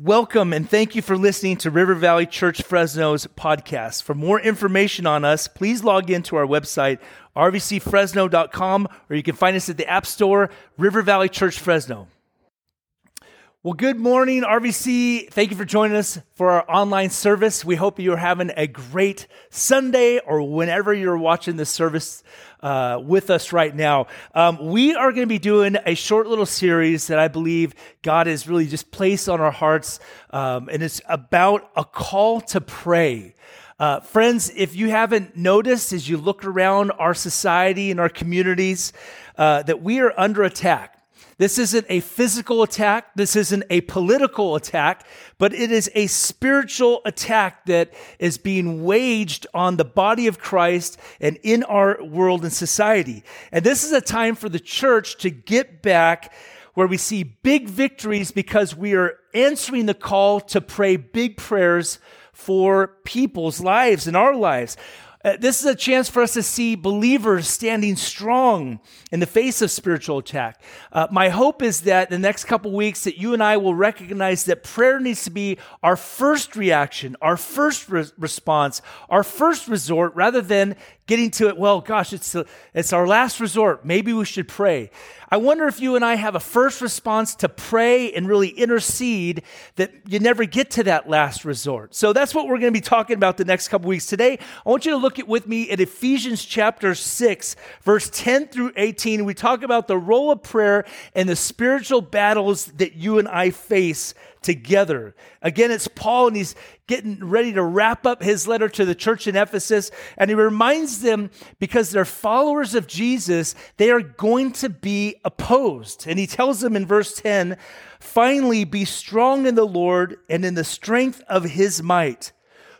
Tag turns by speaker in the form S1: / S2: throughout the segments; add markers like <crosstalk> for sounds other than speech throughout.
S1: Welcome and thank you for listening to River Valley Church Fresno's podcast. For more information on us, please log into our website, rvcfresno.com, or you can find us at the App Store, River Valley Church Fresno. Well, good morning, RVC. Thank you for joining us for our online service. We hope you're having a great Sunday or whenever you're watching this service uh, with us right now. Um, we are going to be doing a short little series that I believe God has really just placed on our hearts, um, and it's about a call to pray. Uh, friends, if you haven't noticed as you look around our society and our communities, uh, that we are under attack. This isn't a physical attack. This isn't a political attack, but it is a spiritual attack that is being waged on the body of Christ and in our world and society. And this is a time for the church to get back where we see big victories because we are answering the call to pray big prayers for people's lives and our lives. Uh, this is a chance for us to see believers standing strong in the face of spiritual attack. Uh, my hope is that the next couple weeks that you and I will recognize that prayer needs to be our first reaction, our first re- response, our first resort, rather than getting to it. Well, gosh, it's it's our last resort. Maybe we should pray. I wonder if you and I have a first response to pray and really intercede that you never get to that last resort. So that's what we're going to be talking about the next couple weeks. Today, I want you to look at with me at Ephesians chapter 6, verse 10 through 18. We talk about the role of prayer and the spiritual battles that you and I face together. Again, it's Paul, and he's getting ready to wrap up his letter to the church in Ephesus. And he reminds them because they're followers of Jesus, they are going to be opposed. And he tells them in verse 10 finally, be strong in the Lord and in the strength of his might.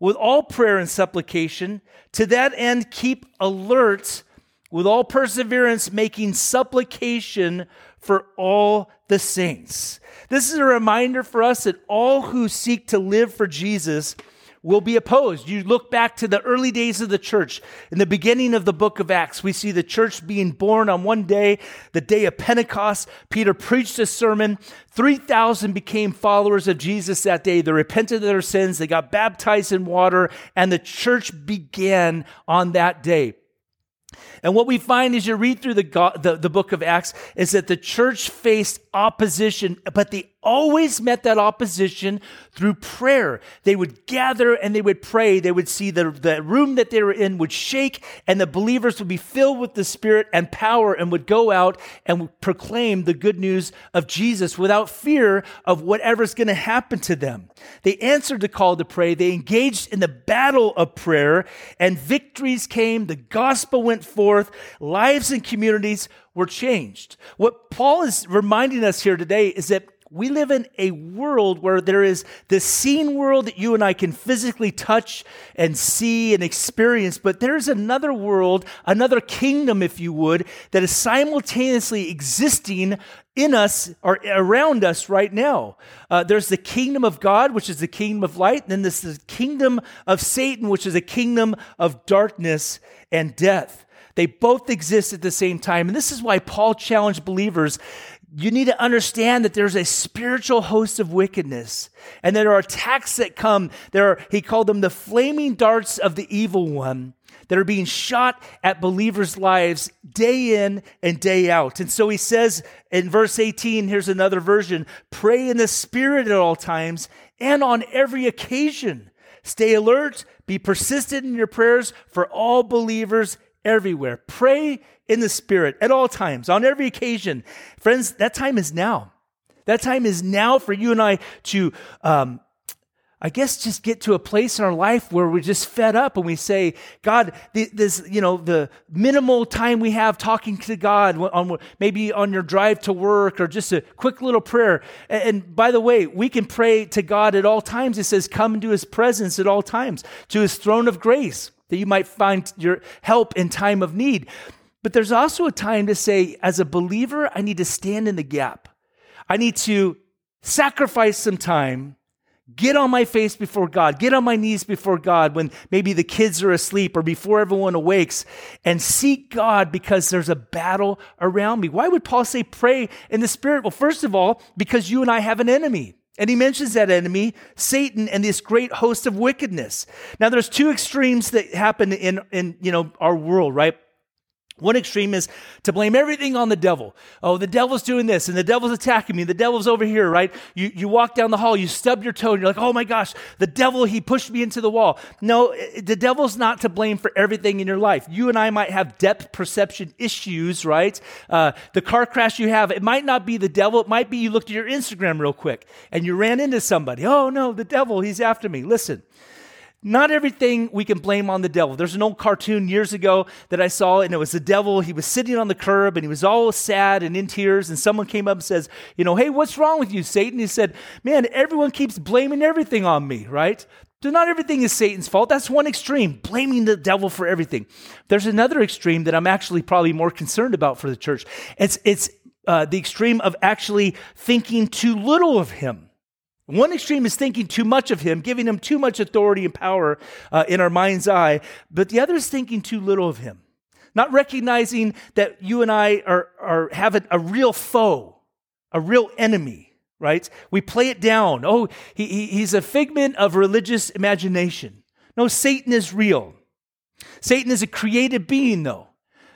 S1: with all prayer and supplication. To that end, keep alert with all perseverance, making supplication for all the saints. This is a reminder for us that all who seek to live for Jesus will be opposed. You look back to the early days of the church. In the beginning of the book of Acts, we see the church being born on one day, the day of Pentecost. Peter preached a sermon. 3,000 became followers of Jesus that day. They repented of their sins, they got baptized in water, and the church began on that day. And what we find as you read through the, the, the, book of Acts is that the church faced opposition, but they always met that opposition through prayer. They would gather and they would pray. They would see the, the room that they were in would shake, and the believers would be filled with the Spirit and power and would go out and proclaim the good news of Jesus without fear of whatever's going to happen to them. They answered the call to pray. They engaged in the battle of prayer, and victories came. The gospel went forth forth, lives and communities were changed. What Paul is reminding us here today is that we live in a world where there is the seen world that you and I can physically touch and see and experience, but there's another world, another kingdom, if you would, that is simultaneously existing in us or around us right now. Uh, there's the kingdom of God, which is the kingdom of light, and then there's the kingdom of Satan, which is a kingdom of darkness and death. They both exist at the same time. And this is why Paul challenged believers you need to understand that there's a spiritual host of wickedness. And there are attacks that come. There are, he called them the flaming darts of the evil one that are being shot at believers lives day in and day out. And so he says in verse 18 here's another version pray in the spirit at all times and on every occasion. Stay alert, be persistent in your prayers for all believers everywhere. Pray in the Spirit at all times, on every occasion. Friends, that time is now. That time is now for you and I to um, I guess just get to a place in our life where we're just fed up and we say, God, this, you know, the minimal time we have talking to God on maybe on your drive to work or just a quick little prayer. And by the way, we can pray to God at all times. It says, come into his presence at all times, to his throne of grace, that you might find your help in time of need. But there's also a time to say, as a believer, I need to stand in the gap. I need to sacrifice some time get on my face before God, get on my knees before God when maybe the kids are asleep or before everyone awakes and seek God because there's a battle around me. Why would Paul say pray in the Spirit? Well, first of all, because you and I have an enemy. And he mentions that enemy, Satan, and this great host of wickedness. Now, there's two extremes that happen in, in you know, our world, right? One extreme is to blame everything on the devil. Oh, the devil's doing this and the devil's attacking me. The devil's over here, right? You, you walk down the hall, you stub your toe, and you're like, oh my gosh, the devil, he pushed me into the wall. No, the devil's not to blame for everything in your life. You and I might have depth perception issues, right? Uh, the car crash you have, it might not be the devil. It might be you looked at your Instagram real quick and you ran into somebody. Oh no, the devil, he's after me. Listen, not everything we can blame on the devil. There's an old cartoon years ago that I saw, and it was the devil. He was sitting on the curb and he was all sad and in tears. And someone came up and says, You know, hey, what's wrong with you, Satan? He said, Man, everyone keeps blaming everything on me, right? So, not everything is Satan's fault. That's one extreme, blaming the devil for everything. There's another extreme that I'm actually probably more concerned about for the church. It's, it's uh, the extreme of actually thinking too little of him. One extreme is thinking too much of him, giving him too much authority and power uh, in our mind's eye, but the other is thinking too little of him. Not recognizing that you and I are, are have a, a real foe, a real enemy, right? We play it down. Oh, he, he, he's a figment of religious imagination. No, Satan is real. Satan is a created being, though.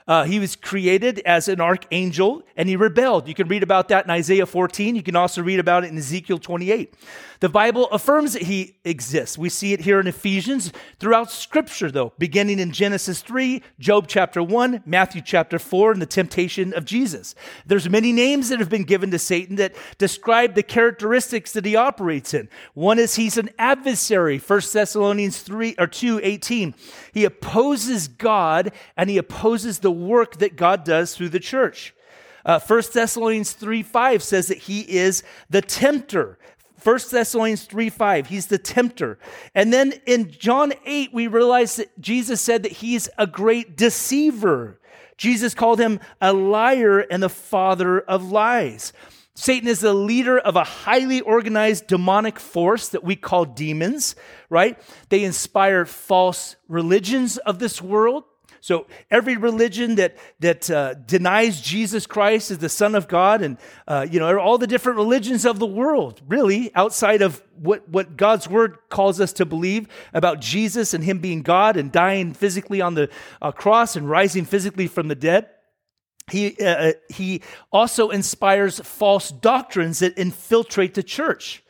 S1: Uh, he was created as an archangel and he rebelled. You can read about that in Isaiah 14. You can also read about it in Ezekiel 28. The Bible affirms that he exists. We see it here in Ephesians throughout Scripture, though, beginning in Genesis 3, Job chapter 1, Matthew chapter 4, and the temptation of Jesus. There's many names that have been given to Satan that describe the characteristics that he operates in. One is he's an adversary, 1 Thessalonians 3 or 2, 18. He opposes God and he opposes the work that God does through the church. Uh, 1 Thessalonians 3 5 says that he is the tempter. 1 Thessalonians 3 5, he's the tempter. And then in John 8, we realize that Jesus said that he's a great deceiver. Jesus called him a liar and the father of lies. Satan is the leader of a highly organized demonic force that we call demons, right? They inspire false religions of this world. So every religion that that uh, denies Jesus Christ as the Son of God, and uh, you know all the different religions of the world, really outside of what what God's Word calls us to believe about Jesus and Him being God and dying physically on the uh, cross and rising physically from the dead. He, uh, uh, he also inspires false doctrines that infiltrate the church.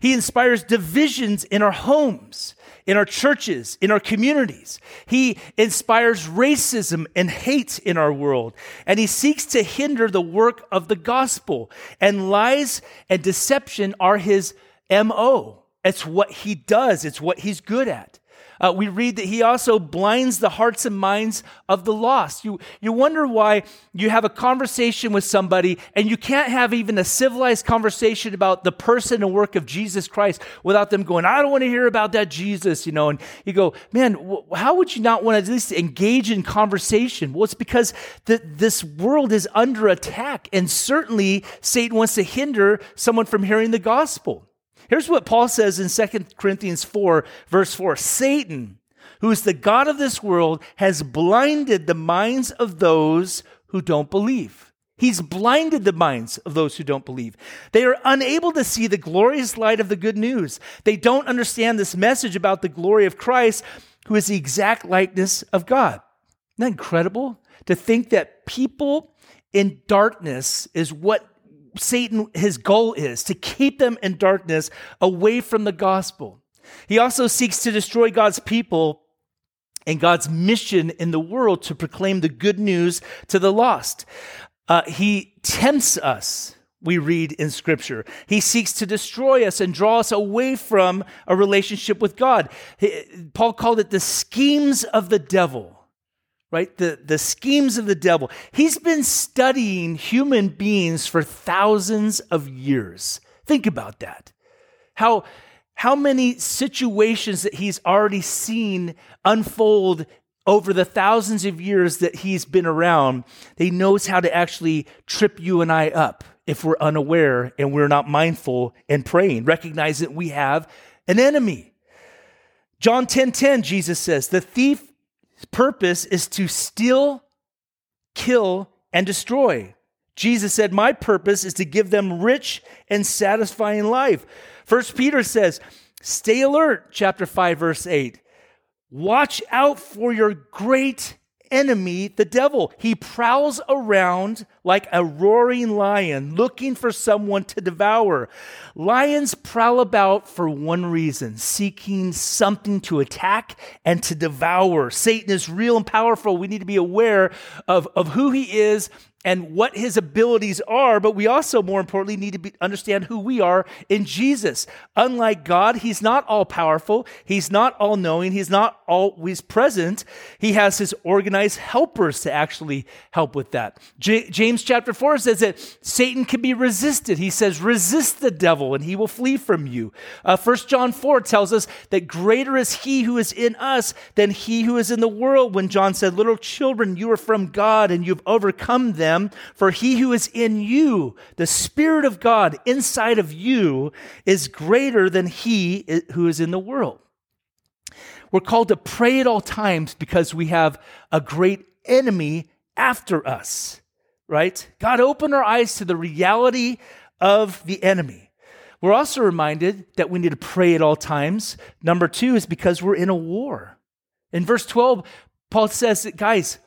S1: He inspires divisions in our homes in our churches, in our communities. He inspires racism and hate in our world, and he seeks to hinder the work of the gospel. And lies and deception are his MO. It's what he does, it's what he's good at. Uh, we read that he also blinds the hearts and minds of the lost. You, you wonder why you have a conversation with somebody and you can't have even a civilized conversation about the person and work of Jesus Christ without them going, I don't want to hear about that Jesus, you know. And you go, man, wh- how would you not want to at least engage in conversation? Well, it's because the, this world is under attack, and certainly Satan wants to hinder someone from hearing the gospel. Here's what Paul says in 2 Corinthians 4, verse 4 Satan, who is the God of this world, has blinded the minds of those who don't believe. He's blinded the minds of those who don't believe. They are unable to see the glorious light of the good news. They don't understand this message about the glory of Christ, who is the exact likeness of God. Isn't that incredible? To think that people in darkness is what Satan, his goal is to keep them in darkness away from the gospel. He also seeks to destroy God's people and God's mission in the world to proclaim the good news to the lost. Uh, he tempts us, we read in Scripture. He seeks to destroy us and draw us away from a relationship with God. He, Paul called it the schemes of the devil right? The, the schemes of the devil. He's been studying human beings for thousands of years. Think about that. How, how many situations that he's already seen unfold over the thousands of years that he's been around, he knows how to actually trip you and I up if we're unaware and we're not mindful and praying. Recognize that we have an enemy. John 10:10 10, 10, Jesus says, "The thief purpose is to steal, kill, and destroy. Jesus said, My purpose is to give them rich and satisfying life. First Peter says, Stay alert, chapter 5, verse 8. Watch out for your great enemy, the devil. He prowls around like a roaring lion looking for someone to devour. Lions prowl about for one reason seeking something to attack and to devour. Satan is real and powerful. We need to be aware of, of who he is and what his abilities are, but we also, more importantly, need to be, understand who we are in Jesus. Unlike God, he's not all powerful, he's not all knowing, he's not always present. He has his organized helpers to actually help with that. J- James chapter 4 says that Satan can be resisted. He says, resist the devil and he will flee from you. Uh, 1 John 4 tells us that greater is he who is in us than he who is in the world. When John said, Little children, you are from God and you've overcome them them, for he who is in you, the Spirit of God inside of you, is greater than he who is in the world. We're called to pray at all times because we have a great enemy after us, right? God, open our eyes to the reality of the enemy. We're also reminded that we need to pray at all times. Number two is because we're in a war. In verse 12, Paul says guys,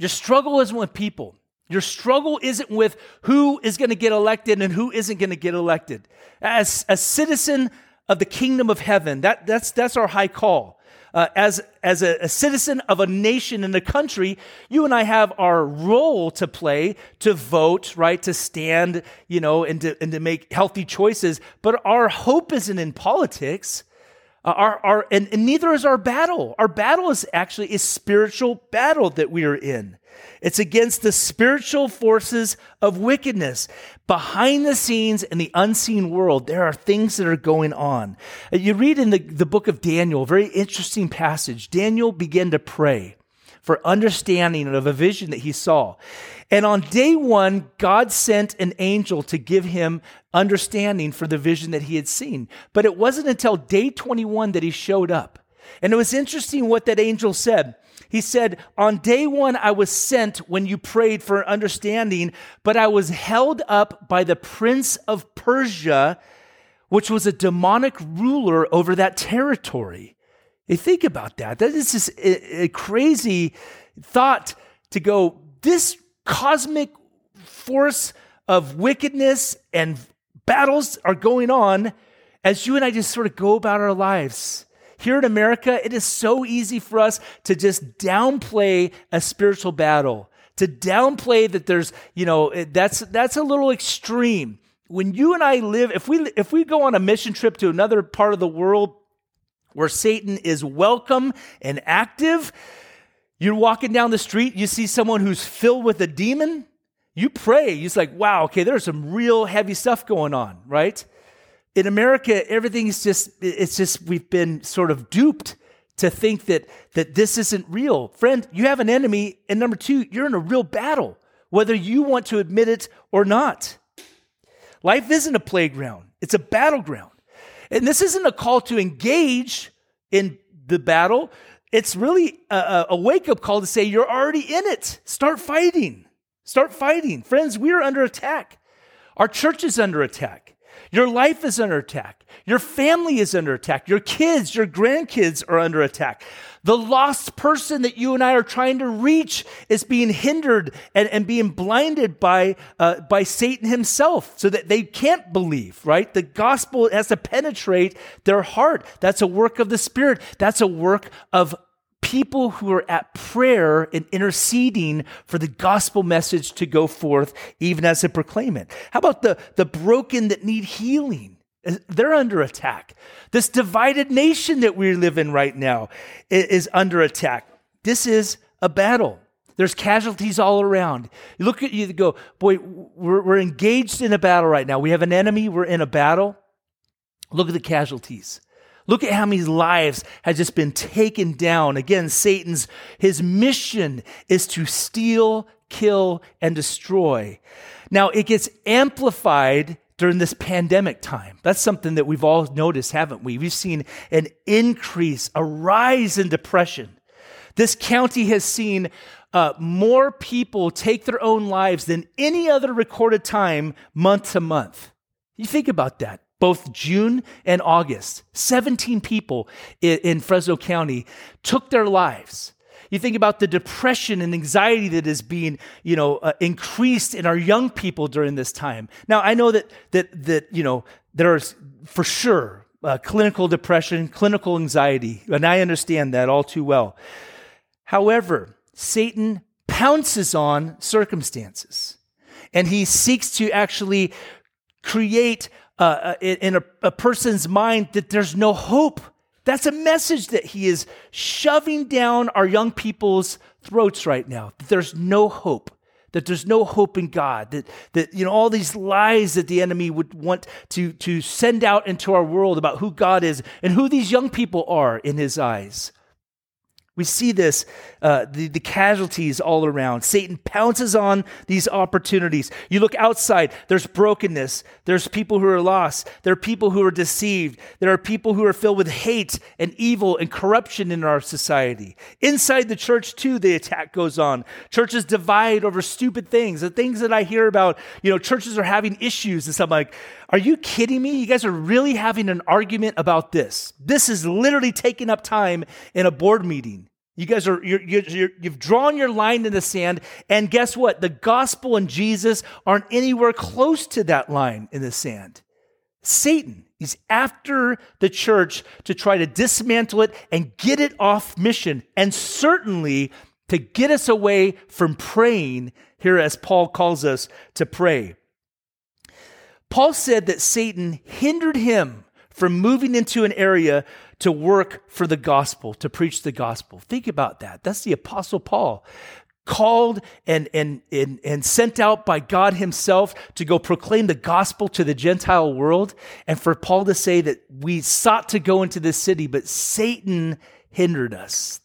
S1: your struggle isn't with people. Your struggle isn't with who is going to get elected and who isn't going to get elected. As a citizen of the kingdom of heaven, that, that's, that's our high call. Uh, as as a, a, citizen of a nation and a country, you and I have our role to play to vote, right? To stand, you know, and to, and to make healthy choices. But our hope isn't in politics. Uh, our, our, and, and neither is our battle. Our battle is actually a spiritual battle that we are in. It's against the spiritual forces of wickedness. Behind the scenes in the unseen world, there are things that are going on. Uh, you read in the, the book of Daniel, a very interesting passage. Daniel began to pray for understanding of a vision that he saw. And on day one, God sent an angel to give him understanding for the vision that he had seen. But it wasn't until day 21 that he showed up. And it was interesting what that angel said. He said, On day one, I was sent when you prayed for understanding, but I was held up by the prince of Persia, which was a demonic ruler over that territory. You think about that. That is just a, a crazy thought to go, this cosmic force of wickedness and battles are going on as you and I just sort of go about our lives. Here in America, it is so easy for us to just downplay a spiritual battle, to downplay that there's, you know, that's that's a little extreme. When you and I live, if we if we go on a mission trip to another part of the world, where Satan is welcome and active. You're walking down the street, you see someone who's filled with a demon, you pray. You're like, wow, okay, there's some real heavy stuff going on, right? In America, everything's just, it's just, we've been sort of duped to think that, that this isn't real. Friend, you have an enemy. And number two, you're in a real battle, whether you want to admit it or not. Life isn't a playground, it's a battleground. And this isn't a call to engage in the battle. It's really a, a wake up call to say, you're already in it. Start fighting. Start fighting. Friends, we are under attack. Our church is under attack. Your life is under attack. Your family is under attack. Your kids, your grandkids are under attack. The lost person that you and I are trying to reach is being hindered and, and being blinded by, uh, by Satan himself so that they can't believe, right? The gospel has to penetrate their heart. That's a work of the Spirit. That's a work of people who are at prayer and interceding for the gospel message to go forth, even as they proclaim it. How about the, the broken that need healing? Uh, they're under attack. This divided nation that we live in right now is under attack. This is a battle. There's casualties all around. You look at you go, boy, we're, we're engaged in a battle right now. We have an enemy, we're in a battle. Look at the casualties. Look at how many lives have just been taken down. Again, Satan's his mission is to steal, kill, and destroy. Now it gets amplified during this pandemic time. That's something that we've all noticed, haven't we? We've seen an increase, a rise in depression. This county has seen uh, more people take their own lives than any other recorded time month to month. You think about that. Both June and August, 17 people in, Fresno County took their lives. You think about the depression and anxiety that is being, you know, uh, increased in our young people during this time. Now, I know that that that you know there's for sure uh, clinical depression, clinical anxiety, and I understand that all too well. However, Satan pounces on circumstances, and he seeks to actually create uh, uh in a, a person's mind that there's no hope that's a message that he is shoving down our young people's throats right now. That there's no hope. That there's no hope in God. That, that you know, all these lies that the enemy would want to, to send out into our world about who God is and who these young people are in his eyes. We see this, uh, the, the casualties all around. Satan pounces on these opportunities. You look outside, there's brokenness. There's people who are lost. There are people who are deceived. There are people who are filled with hate and evil and corruption in our society. Inside the church, too, the attack goes on. Churches divide over stupid things. The things that I hear about, you know, churches are having issues and stuff I'm like, are you kidding me? You guys are really having an argument about this. This is literally taking up time in a board meeting. You guys are, you're, you're, you've drawn your line in the sand, and guess what? The gospel and Jesus aren't anywhere close to that line in the sand. Satan is after the church to try to dismantle it and get it off mission, and certainly to get us away from praying here, as Paul calls us to pray. Paul said that Satan hindered him from moving into an area to work for the gospel, to preach the gospel. Think about that. That's the Apostle Paul called and, and, and, and sent out by God Himself to go proclaim the gospel to the Gentile world. And for Paul to say that we sought to go into this city, but Satan hindered us.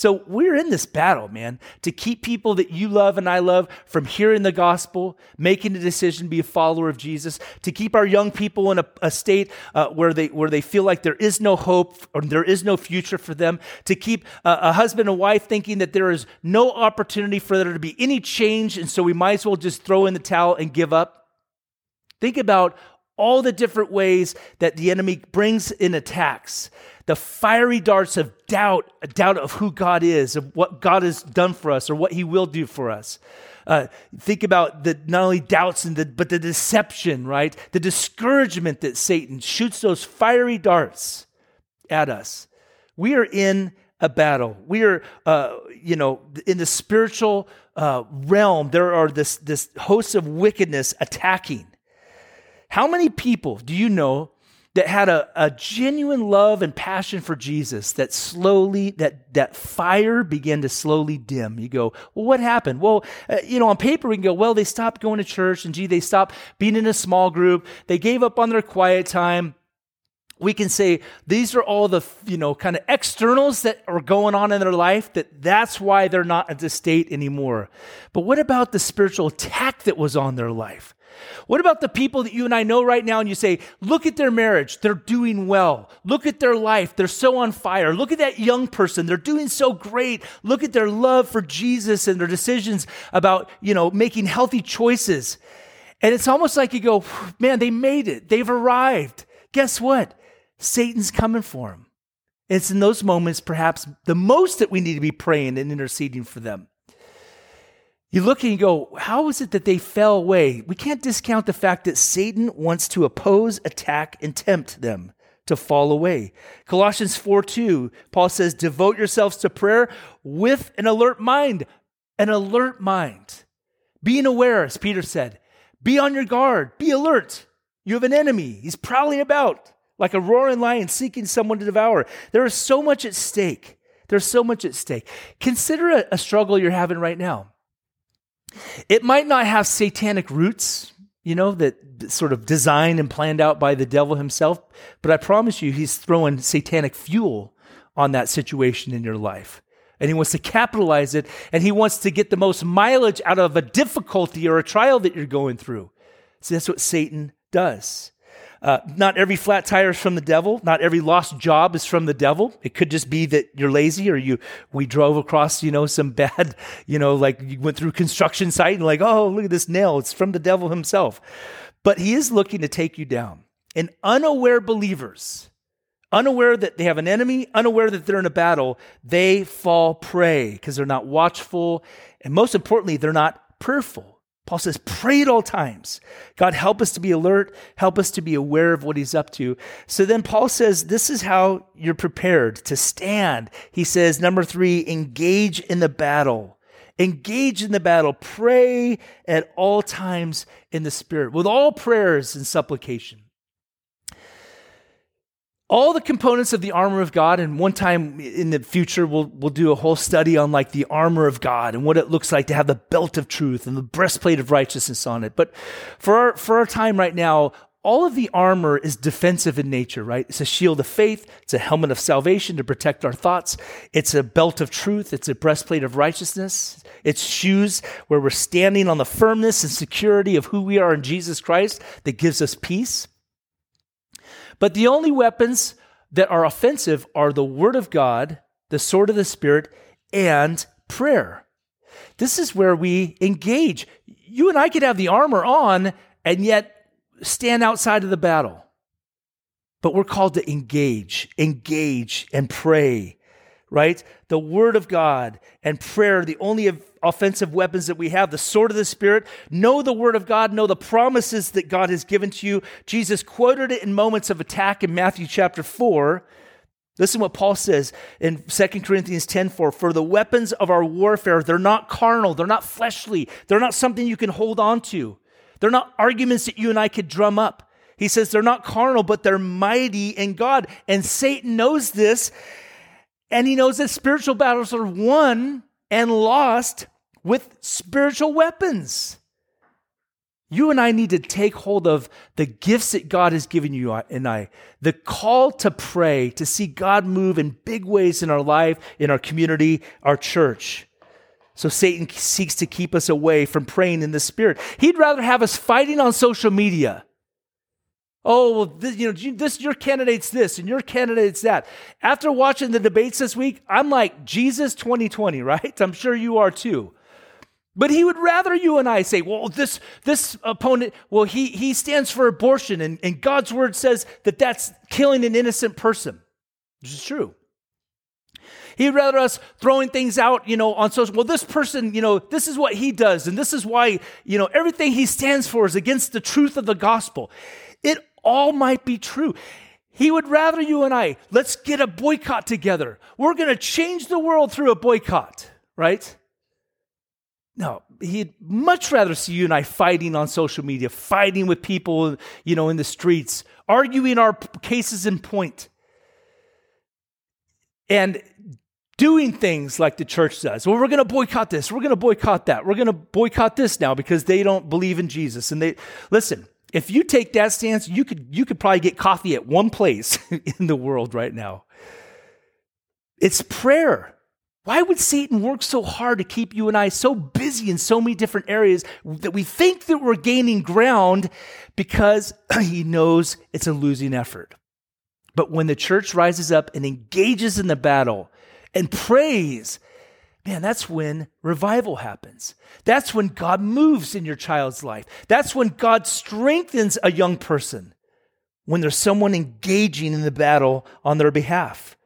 S1: So we're in this battle, man, to keep people that you love and I love from hearing the gospel, making the decision to be a follower of Jesus, to keep our young people in a, a state uh, where they where they feel like there is no hope or there is no future for them, to keep uh, a husband and wife thinking that there is no opportunity for there to be any change, and so we might as well just throw in the towel and give up. Think about all the different ways that the enemy brings in attacks the fiery darts of doubt, a doubt of who God is, of what God has done for us or what He will do for us. Uh, think about the not only doubts and the, but the deception, right? The discouragement that Satan shoots those fiery darts at us. We are in a battle. We are, uh, you know, in the spiritual uh, realm. There are this this hosts of wickedness attacking. How many people do you know that had a, a genuine love and passion for Jesus that slowly, that, that fire began to slowly dim. You go, well, what happened? Well, uh, you know, on paper we can go, well, they stopped going to church and gee, they stopped being in a small group. They gave up on their quiet time we can say these are all the you know kind of externals that are going on in their life that that's why they're not at the state anymore but what about the spiritual attack that was on their life what about the people that you and I know right now and you say, look at their marriage, they're doing well. Look at their life, they're so on fire. Look at that young person, they're doing so great. Look at their love for Jesus and their decisions about, you know, making healthy choices. And it's almost like you go, man, they made it. They've arrived. Guess what? Satan's coming for them. It's in those moments, perhaps, the most that we need to be praying and interceding for them. You look and you go, how is it that they fell away? We can't discount the fact that Satan wants to oppose, attack, and tempt them to fall away. Colossians 4 2, Paul says, devote yourselves to prayer with an alert mind. An alert mind. Being aware, as Peter said, be on your guard, be alert. You have an enemy, he's prowling about like a roaring lion seeking someone to devour. There is so much at stake. There's so much at stake. Consider a, a struggle you're having right now. It might not have satanic roots, you know, that sort of designed and planned out by the devil himself, but I promise you, he's throwing satanic fuel on that situation in your life. And he wants to capitalize it, and he wants to get the most mileage out of a difficulty or a trial that you're going through. See, that's what Satan does. Uh, not every flat tire is from the devil. Not every lost job is from the devil. It could just be that you're lazy or you, we drove across, you know, some <laughs> bad, you know, like you went through construction site and like, oh, look at this nail. It's from the devil himself. But he is looking to take you down. And unaware believers, unaware that they have an enemy, unaware that they're in a battle, they fall prey because they're not watchful. And most importantly, they're not prayerful. Paul says, pray at all times. God, help us to be alert, help us to be aware of what he's up to. So then Paul says, this is how you're prepared to stand. He says, number three, engage in the battle. Engage in the battle. Pray at all times in the Spirit with all prayers and supplication all the components of the armor of God. And one time in the future, we'll, we'll do a whole study on like the armor of God and what it looks like to have the belt of truth and the breastplate of righteousness on it. But for our, for our time right now, all of the armor is defensive in nature, right? It's a shield of faith. It's a helmet of salvation to protect our thoughts. It's a belt of truth. It's a breastplate of righteousness. It's shoes where we're standing on the firmness and security of who we are in Jesus Christ that gives us peace. But the only weapons that are offensive are the Word of God, the sword of the Spirit, and prayer. This is where we engage. You and I could have the armor on and yet stand outside of the battle. But we're called to engage, engage, and pray, right? The Word of God and prayer, the only offensive weapons that we have, the sword of the Spirit. Know the Word of God, know the promises that God has given to you. Jesus quoted it in moments of attack in Matthew chapter 4. Listen what Paul says in 2 Corinthians 10 4. For the weapons of our warfare, they're not carnal, they're not fleshly, they're not something you can hold on to. They're not arguments that you and I could drum up. He says they're not carnal, but they're mighty in God. And Satan knows this, and he knows that spiritual battles are won and lost with spiritual weapons. You and I need to take hold of the gifts that God has given you uh, and I. The call to pray, to see God move in big ways in our life, in our community, our church. So Satan seeks to keep us away from praying in the Spirit. He'd rather have us fighting on social media. Oh, well, this, you know, this your candidate's this and your candidate's that. After watching the debates this week, I'm like Jesus 2020, right? I'm sure you are too. But he would rather you and I say, well, this, this opponent, well, he, he stands for abortion, and, and God's word says that that's killing an innocent person, which is true. He'd rather us throwing things out, you know, on social. Well, this person, you know, this is what he does, and this is why, you know, everything he stands for is against the truth of the gospel. It all might be true. He would rather you and I, let's get a boycott together. We're going to change the world through a boycott, right? No, he'd much rather see you and I fighting on social media, fighting with people, you know, in the streets, arguing our cases in point, and doing things like the church does. Well, we're going to boycott this. We're going to boycott that. We're going to boycott this now because they don't believe in Jesus. And they listen. If you take that stance, you could you could probably get coffee at one place <laughs> in the world right now. It's prayer. Why would Satan work so hard to keep you and I so busy in so many different areas that we think that we're gaining ground because <clears throat> he knows it's a losing effort? But when the church rises up and engages in the battle and prays, man, that's when revival happens. That's when God moves in your child's life. That's when God strengthens a young person, when there's someone engaging in the battle on their behalf.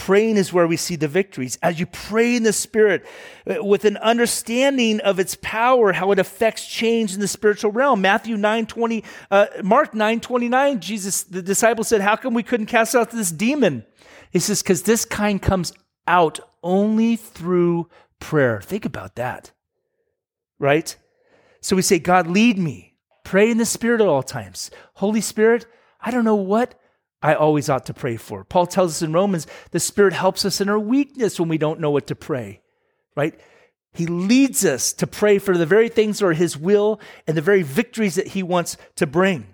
S1: Praying is where we see the victories. As you pray in the Spirit uh, with an understanding of its power, how it affects change in the spiritual realm. Matthew 9 20, uh, Mark 9 29, Jesus, the disciple said, How come we couldn't cast out this demon? He says, Because this kind comes out only through prayer. Think about that, right? So we say, God, lead me. Pray in the Spirit at all times. Holy Spirit, I don't know what I always ought to pray for. Paul tells us in Romans, the Spirit helps us in our weakness when we don't know what to pray, right? He leads us to pray for the very things that are His will and the very victories that He wants to bring.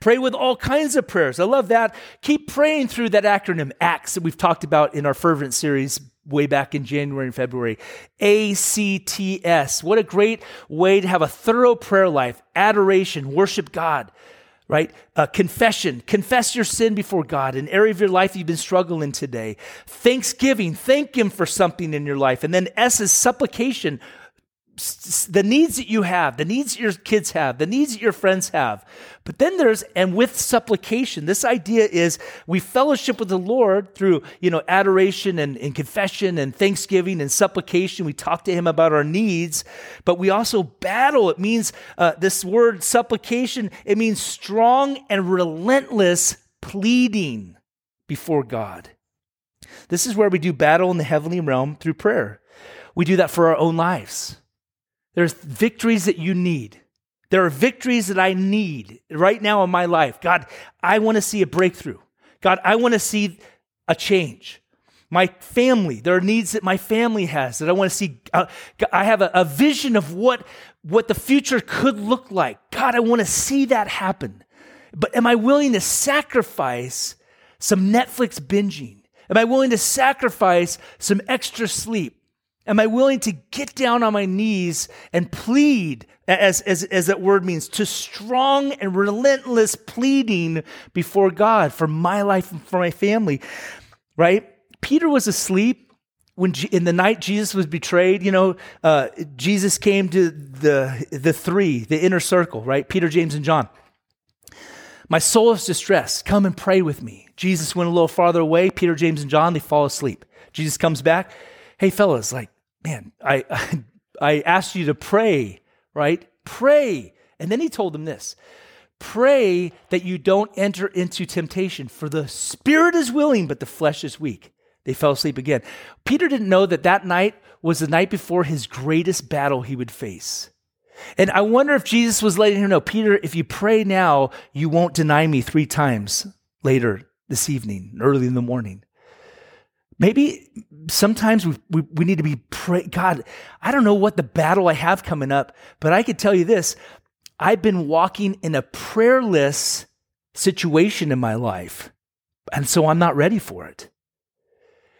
S1: Pray with all kinds of prayers. I love that. Keep praying through that acronym ACTS that we've talked about in our fervent series way back in January and February. ACTS. What a great way to have a thorough prayer life, adoration, worship God, right? Uh, confession. Confess your sin before God, an area of your life you've been struggling today. Thanksgiving. Thank Him for something in your life. And then S is supplication the needs that you have, the needs that your kids have, the needs that your friends have. But then there's, and with supplication, this idea is we fellowship with the Lord through, you know, adoration and, and confession and thanksgiving and supplication. We talk to Him about our needs, but we also battle. It means uh, this word supplication, it means strong and relentless pleading before God. This is where we do battle in the heavenly realm through prayer. We do that for our own lives. There's victories that you need. There are victories that I need right now in my life. God, I want to see a breakthrough. God, I want to see a change. My family, there are needs that my family has that I want to see. Uh, I have a, a vision of what, what the future could look like. God, I want to see that happen. But am I willing to sacrifice some Netflix binging? Am I willing to sacrifice some extra sleep? Am I willing to get down on my knees and plead, as, as, as that word means, to strong and relentless pleading before God for my life and for my family? Right? Peter was asleep when in the night Jesus was betrayed. You know, uh, Jesus came to the the three, the inner circle, right? Peter, James, and John. My soul is distressed. Come and pray with me. Jesus went a little farther away. Peter, James, and John, they fall asleep. Jesus comes back. Hey, fellas, like, man, I, <laughs> I asked you to pray, right? Pray. And then he told them this pray that you don't enter into temptation, for the spirit is willing, but the flesh is weak. They fell asleep again. Peter didn't know that that night was the night before his greatest battle he would face. And I wonder if Jesus was letting him know, Peter, if you pray now, you won't deny me three times later this evening, early in the morning. Maybe sometimes we, we, we, need to be pray. God, I don't know what the battle I have coming up, but I could tell you this. I've been walking in a prayerless situation in my life, and so I'm not ready for it.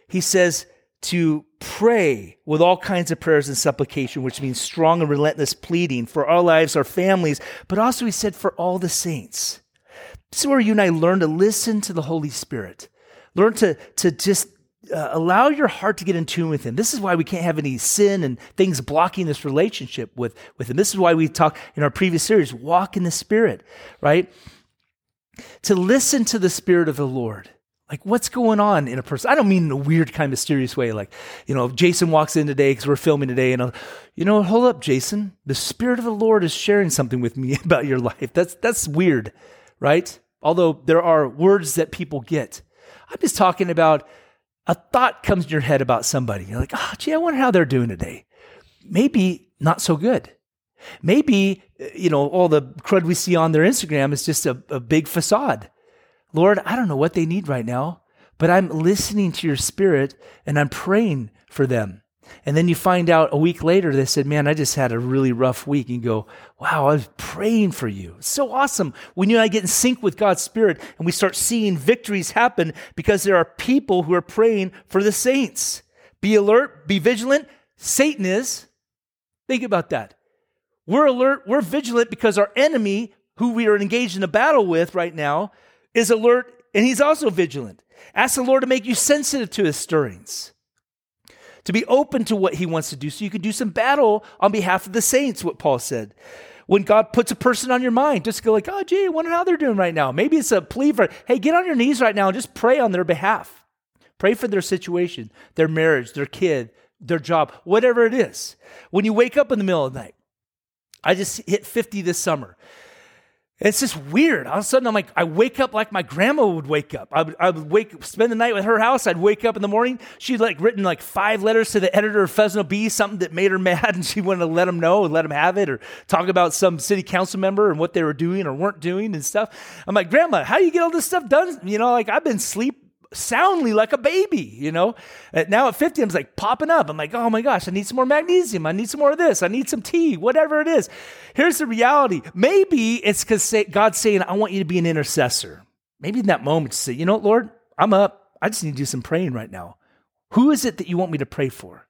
S1: He says to pray with all kinds of prayers and supplication, which means strong and relentless pleading for our lives, our families, but also he said for all the saints. This is where you and I learn to listen to the Holy Spirit. Learn to, to just uh, allow your heart to get in tune with him. This is why we can't have any sin and things blocking this relationship with, with him. This is why we talk in our previous series, walk in the spirit, right? To listen to the spirit of the Lord. Like what's going on in a person? I don't mean in a weird kind of mysterious way. Like, you know, Jason walks in today because we're filming today and, I'll, you know, hold up, Jason. The spirit of the Lord is sharing something with me <laughs> about your life. That's, that's weird, right? Although there are words that people get. I'm just talking about a thought comes in your head about somebody. You're like, oh, gee, I wonder how they're doing today. Maybe not so good. Maybe, eh, you know, all the crud we see on their Instagram is just a, a big facade. Lord, I don't know what they need right now, but I'm listening to your spirit and I'm praying for them. And then you find out a week later, they said, Man, I just had a really rough week. And you go, Wow, I was praying for you. It's so awesome when you and I get in sync with God's Spirit and we start seeing victories happen because there are people who are praying for the saints. Be alert, be vigilant. Satan is. Think about that. We're alert, we're vigilant because our enemy, who we are engaged in a battle with right now, is alert and he's also vigilant. Ask the Lord to make you sensitive to his stirrings to be open to what he wants to do so you can do some battle on behalf of the saints, what Paul said. When God puts a person on your mind, just go like, oh, gee, I wonder how they're doing right now. Maybe it's a plea for, hey, get on your knees right now and just pray on their behalf. Pray for their situation, their marriage, their kid, their job, whatever it is. When you wake up in the middle of the night, I just hit 50 this summer. It's just weird. All of a sudden, I'm like, I wake up like my grandma would wake up. I would, I would wake, spend the night with her house. I'd wake up in the morning. She'd like written like five letters to the editor of Fresno Bee, something that made her <laughs> mad, and she wanted to let him know and let him have it, or talk about some city council member and what they were doing or weren't doing and stuff. I'm like, Grandma, how do you get all this stuff done? You know, like I've been sleep soundly like a baby, you know? now at 50, I'm like popping up. I'm like, oh my gosh, I need some more magnesium. I need some more of this. I need some tea, whatever it is. Here's the reality. Maybe it's because God's saying, I want you to be an intercessor. Maybe in that moment, you say, you know what, Lord, I'm up. I just need to do some praying right now. Who is it that you want me to pray for?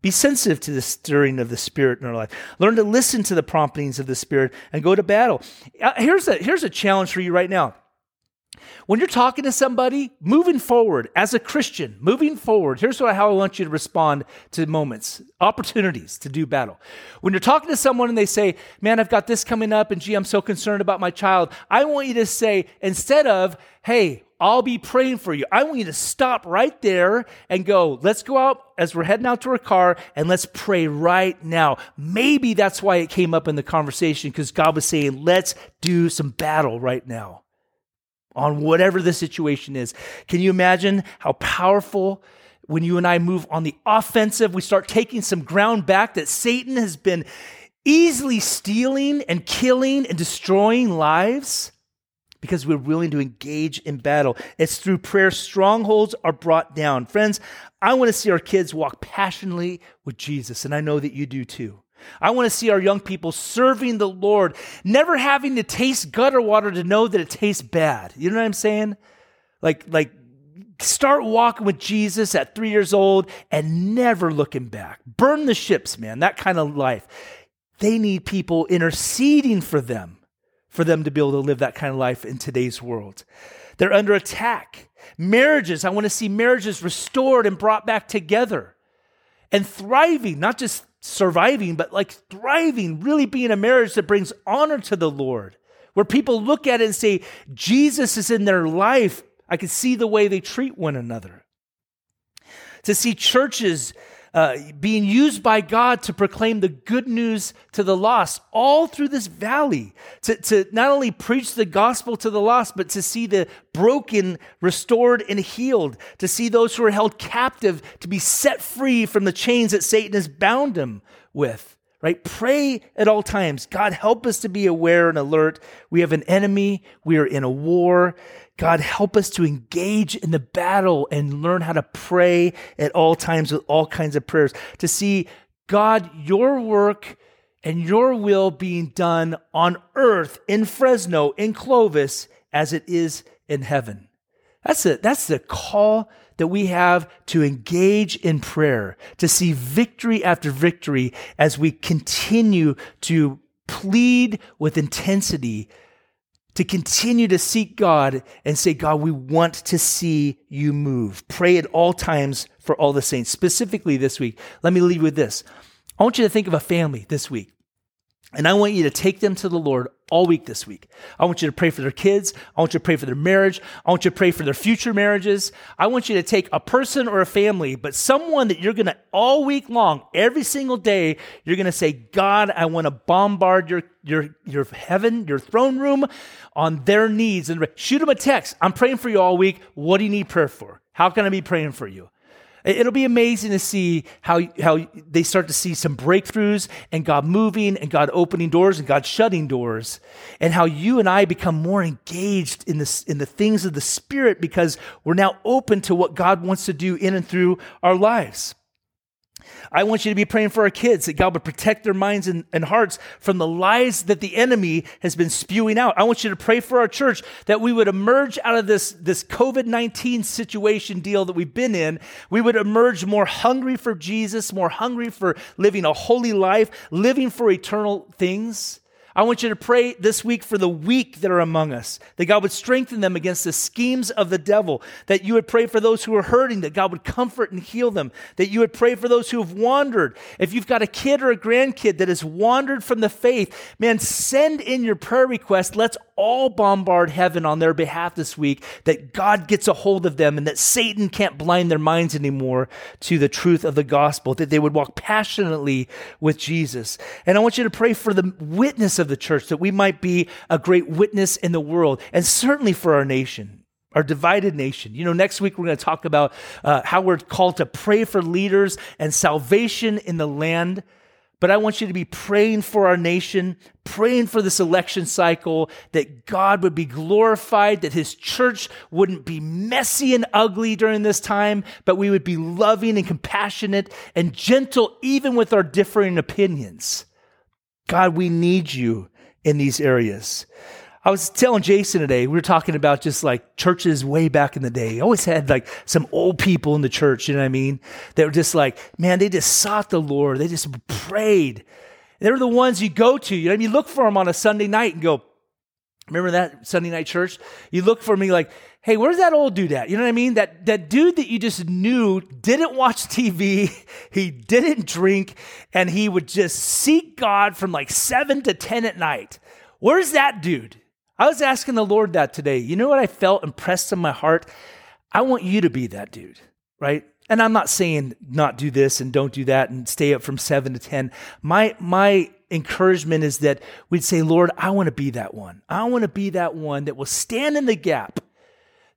S1: Be sensitive to the stirring of the Spirit in our life. Learn to listen to the promptings of the Spirit and go to battle. Uh, here's a, here's a challenge for you right now. When you're talking to somebody, moving forward as a Christian, moving forward, here's what, how I want you to respond to moments, opportunities to do battle. When you're talking to someone and they say, Man, I've got this coming up, and gee, I'm so concerned about my child, I want you to say, instead of, Hey, I'll be praying for you. I want you to stop right there and go, let's go out as we're heading out to our car and let's pray right now. Maybe that's why it came up in the conversation because God was saying, let's do some battle right now on whatever the situation is. Can you imagine how powerful when you and I move on the offensive, we start taking some ground back that Satan has been easily stealing and killing and destroying lives? Because we're willing to engage in battle. It's through prayer strongholds are brought down. Friends, I want to see our kids walk passionately with Jesus, and I know that you do too. I want to see our young people serving the Lord, never having to taste gutter water to know that it tastes bad. You know what I'm saying? Like, like start walking with Jesus at three years old and never looking back. Burn the ships, man. That kind of life. They need people interceding for them, for them to be able to live that kind of life in today's world. They're under attack. Marriages, I want to see marriages restored and brought back together and thriving, not just surviving, but like thriving, really being a marriage that brings honor to the Lord, where people look at it and say, Jesus is in their life. I can see the way they treat one another. To see churches uh, being used by God to proclaim the good news to the lost all through this valley, to, to not only preach the gospel to the lost, but to see the broken restored and healed, to see those who are held captive to be set free from the chains that Satan has bound them with. Right? Pray at all times. God, help us to be aware and alert. We have an enemy. We are in a war. God, help us to engage in the battle and learn how to pray at all times with all kinds of prayers, to see God, your work and your will being done on earth, in Fresno, in Clovis, as it is in heaven. That's it. That's the call that we have to engage in prayer, to see victory after victory as we continue to plead with intensity to continue to seek God and say, God, we want to see you move. Pray at all times for all the saints. Specifically this week, let me leave you with this. I want you to think of a family this week. And I want you to take them to the Lord all week this week. I want you to pray for their kids. I want you to pray for their marriage. I want you to pray for their future marriages. I want you to take a person or a family, but someone that you're going to all week long, every single day, you're going to say, God, I want to bombard your, your, your heaven, your throne room on their needs and shoot them a text. I'm praying for you all week. What do you need prayer for? How can I be praying for you? It'll be amazing to see how, how they start to see some breakthroughs and God moving and God opening doors and God shutting doors and how you and I become more engaged in, this, in the things of the Spirit because we're now open to what God wants to do in and through our lives. I want you to be praying for our kids that God would protect their minds and, and, hearts from the lies that the enemy has been spewing out. I want you to pray for our church that we would emerge out of this, this COVID 19 situation deal that we've been in. We would emerge more hungry for Jesus, more hungry for living a holy life, living for eternal things. I want you to pray this week for the weak that are among us, that God would strengthen them against the schemes of the devil, that you would pray for those who are hurting, that God would comfort and heal them, that you would pray for those who have wandered. If you've got a kid or a grandkid that has wandered from the faith, man, send in your prayer request. Let's all bombard heaven on their behalf this week, that God gets a hold of them and that Satan can't blind their minds anymore to the truth of the gospel, that they would walk passionately with Jesus. And I want you to pray for the witness of the church, that we might be a great witness in the world, and certainly for our nation our divided nation. You know, next week we're going to talk about uh, how we're called to pray for leaders and salvation in the land. But I want you to be praying for our nation, praying for this election cycle, that God would be glorified, that his church wouldn't be messy and ugly during this time, but we would be loving and compassionate and gentle, even with our differing opinions. God, we need you in these areas. I was telling Jason today, we were talking about just like churches way back in the day. Always had like some old people in the church, you know what I mean? They were just like, man, they just sought the Lord. They just prayed. They were the ones you go to. You know, I mean, you look for them on a Sunday night and go, remember that Sunday night church? You look for me like, hey, where's that old dude at? You know what I mean? That, that dude that you just knew didn't watch TV, <laughs> he didn't drink, and he would just seek God from like seven to 10 at night. Where's that dude? I was asking the Lord that today. You know what I felt impressed in my heart? I want you to be that dude, right? And I'm not saying not do this and don't do that and stay up from 7 to 10. My my encouragement is that we'd say, "Lord, I want to be that one. I want to be that one that will stand in the gap,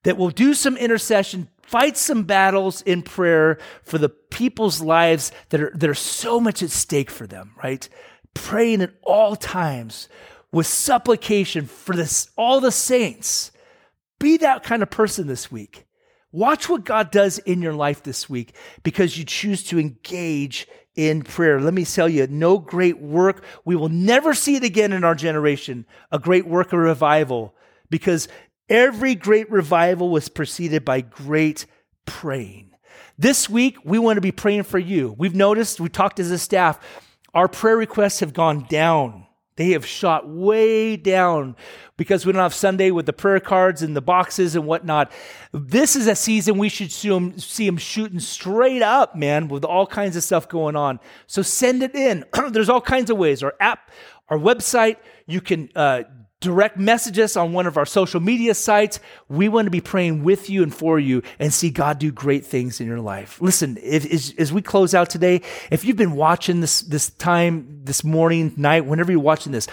S1: that will do some intercession, fight some battles in prayer for the people's lives that are that are so much at stake for them, right? Praying at all times with supplication for this, all the saints. Be that kind of person this week. Watch what God does in your life this week because you choose to engage in prayer. Let me tell you, no great work, we will never see it again in our generation, a great work of revival, because every great revival was preceded by great praying. This week, we want to be praying for you. We've noticed, we talked as a staff, our prayer requests have gone down they have shot way down because we don't have Sunday with the prayer cards and the boxes and whatnot. This is a season we should see them, see them shooting straight up, man, with all kinds of stuff going on. So send it in. <clears throat> There's all kinds of ways. Our app, our website, you can uh, direct message us on one of our social media sites. We want to be praying with you and for you and see God do great things in your life. Listen, if, as, as, we close out today, if you've been watching this, this time, this morning, night, whenever you're watching this,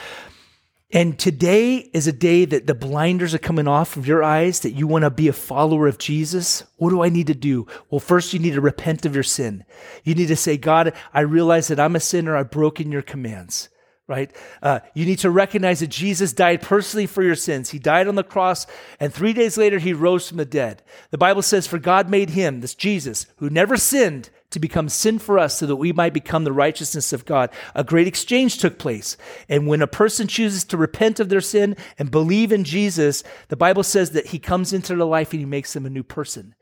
S1: and today is a day that the blinders are coming off of your eyes, that you want to be a follower of Jesus. What do I need to do? Well, first, you need to repent of your sin. You need to say, God, I realize that I'm a sinner. I've broken your commands right? Uh, you need to recognize that Jesus died personally for your sins. He died on the cross, and three days later, he rose from the dead. The Bible says, For God made him, this Jesus, who never sinned, to become sin for us so that we might become the righteousness of God. A great exchange took place. And when a person chooses to repent of their sin and believe in Jesus, the Bible says that he comes into their life and he makes them a new person.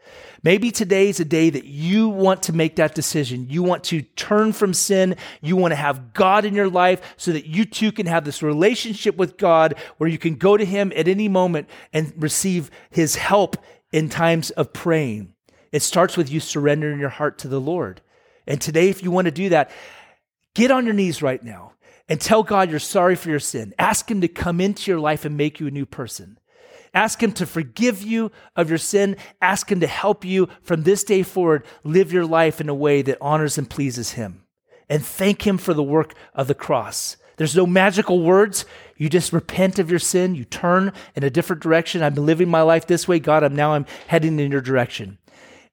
S1: Maybe today is a day that you want to make that decision. You want to turn from sin. You want to have God in your life so that you too can have this relationship with God where you can go to him at any moment and receive his help in times of praying. It starts with you surrendering your heart to the Lord. And today, if you want to do that, get on your knees right now and tell God you're sorry for your sin. Ask Him to come into your life and make you a new person. Ask Him to forgive you of your sin. Ask Him to help you from this day forward live your life in a way that honors and pleases Him. And thank Him for the work of the cross. There's no magical words. You just repent of your sin. You turn in a different direction. I've been living my life this way. God, I'm now I'm heading in your direction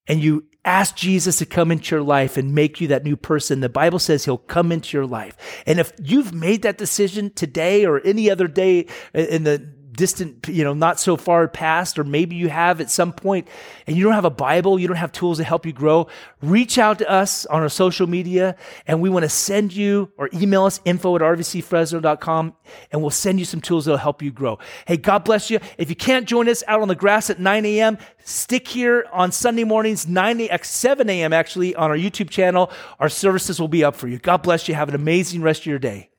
S1: and you ask Jesus to come into your life and make you that new person, the Bible says he'll come into your life. And if you've made that decision today or any other day in the distant, you know, not so far past, or maybe you have at some point and you don't have a Bible, you don't have tools to help you grow, reach out to us on our social media and we want to send you or email us info at rvcfresno.com and we'll send you some tools that'll help you grow. Hey, God bless you. If you can't join us out on the grass at 9 a.m., stick here on Sunday mornings, 9 a, uh, 7 a.m. actually on our YouTube channel. Our services will be up for you. God bless you. Have an amazing rest of your day.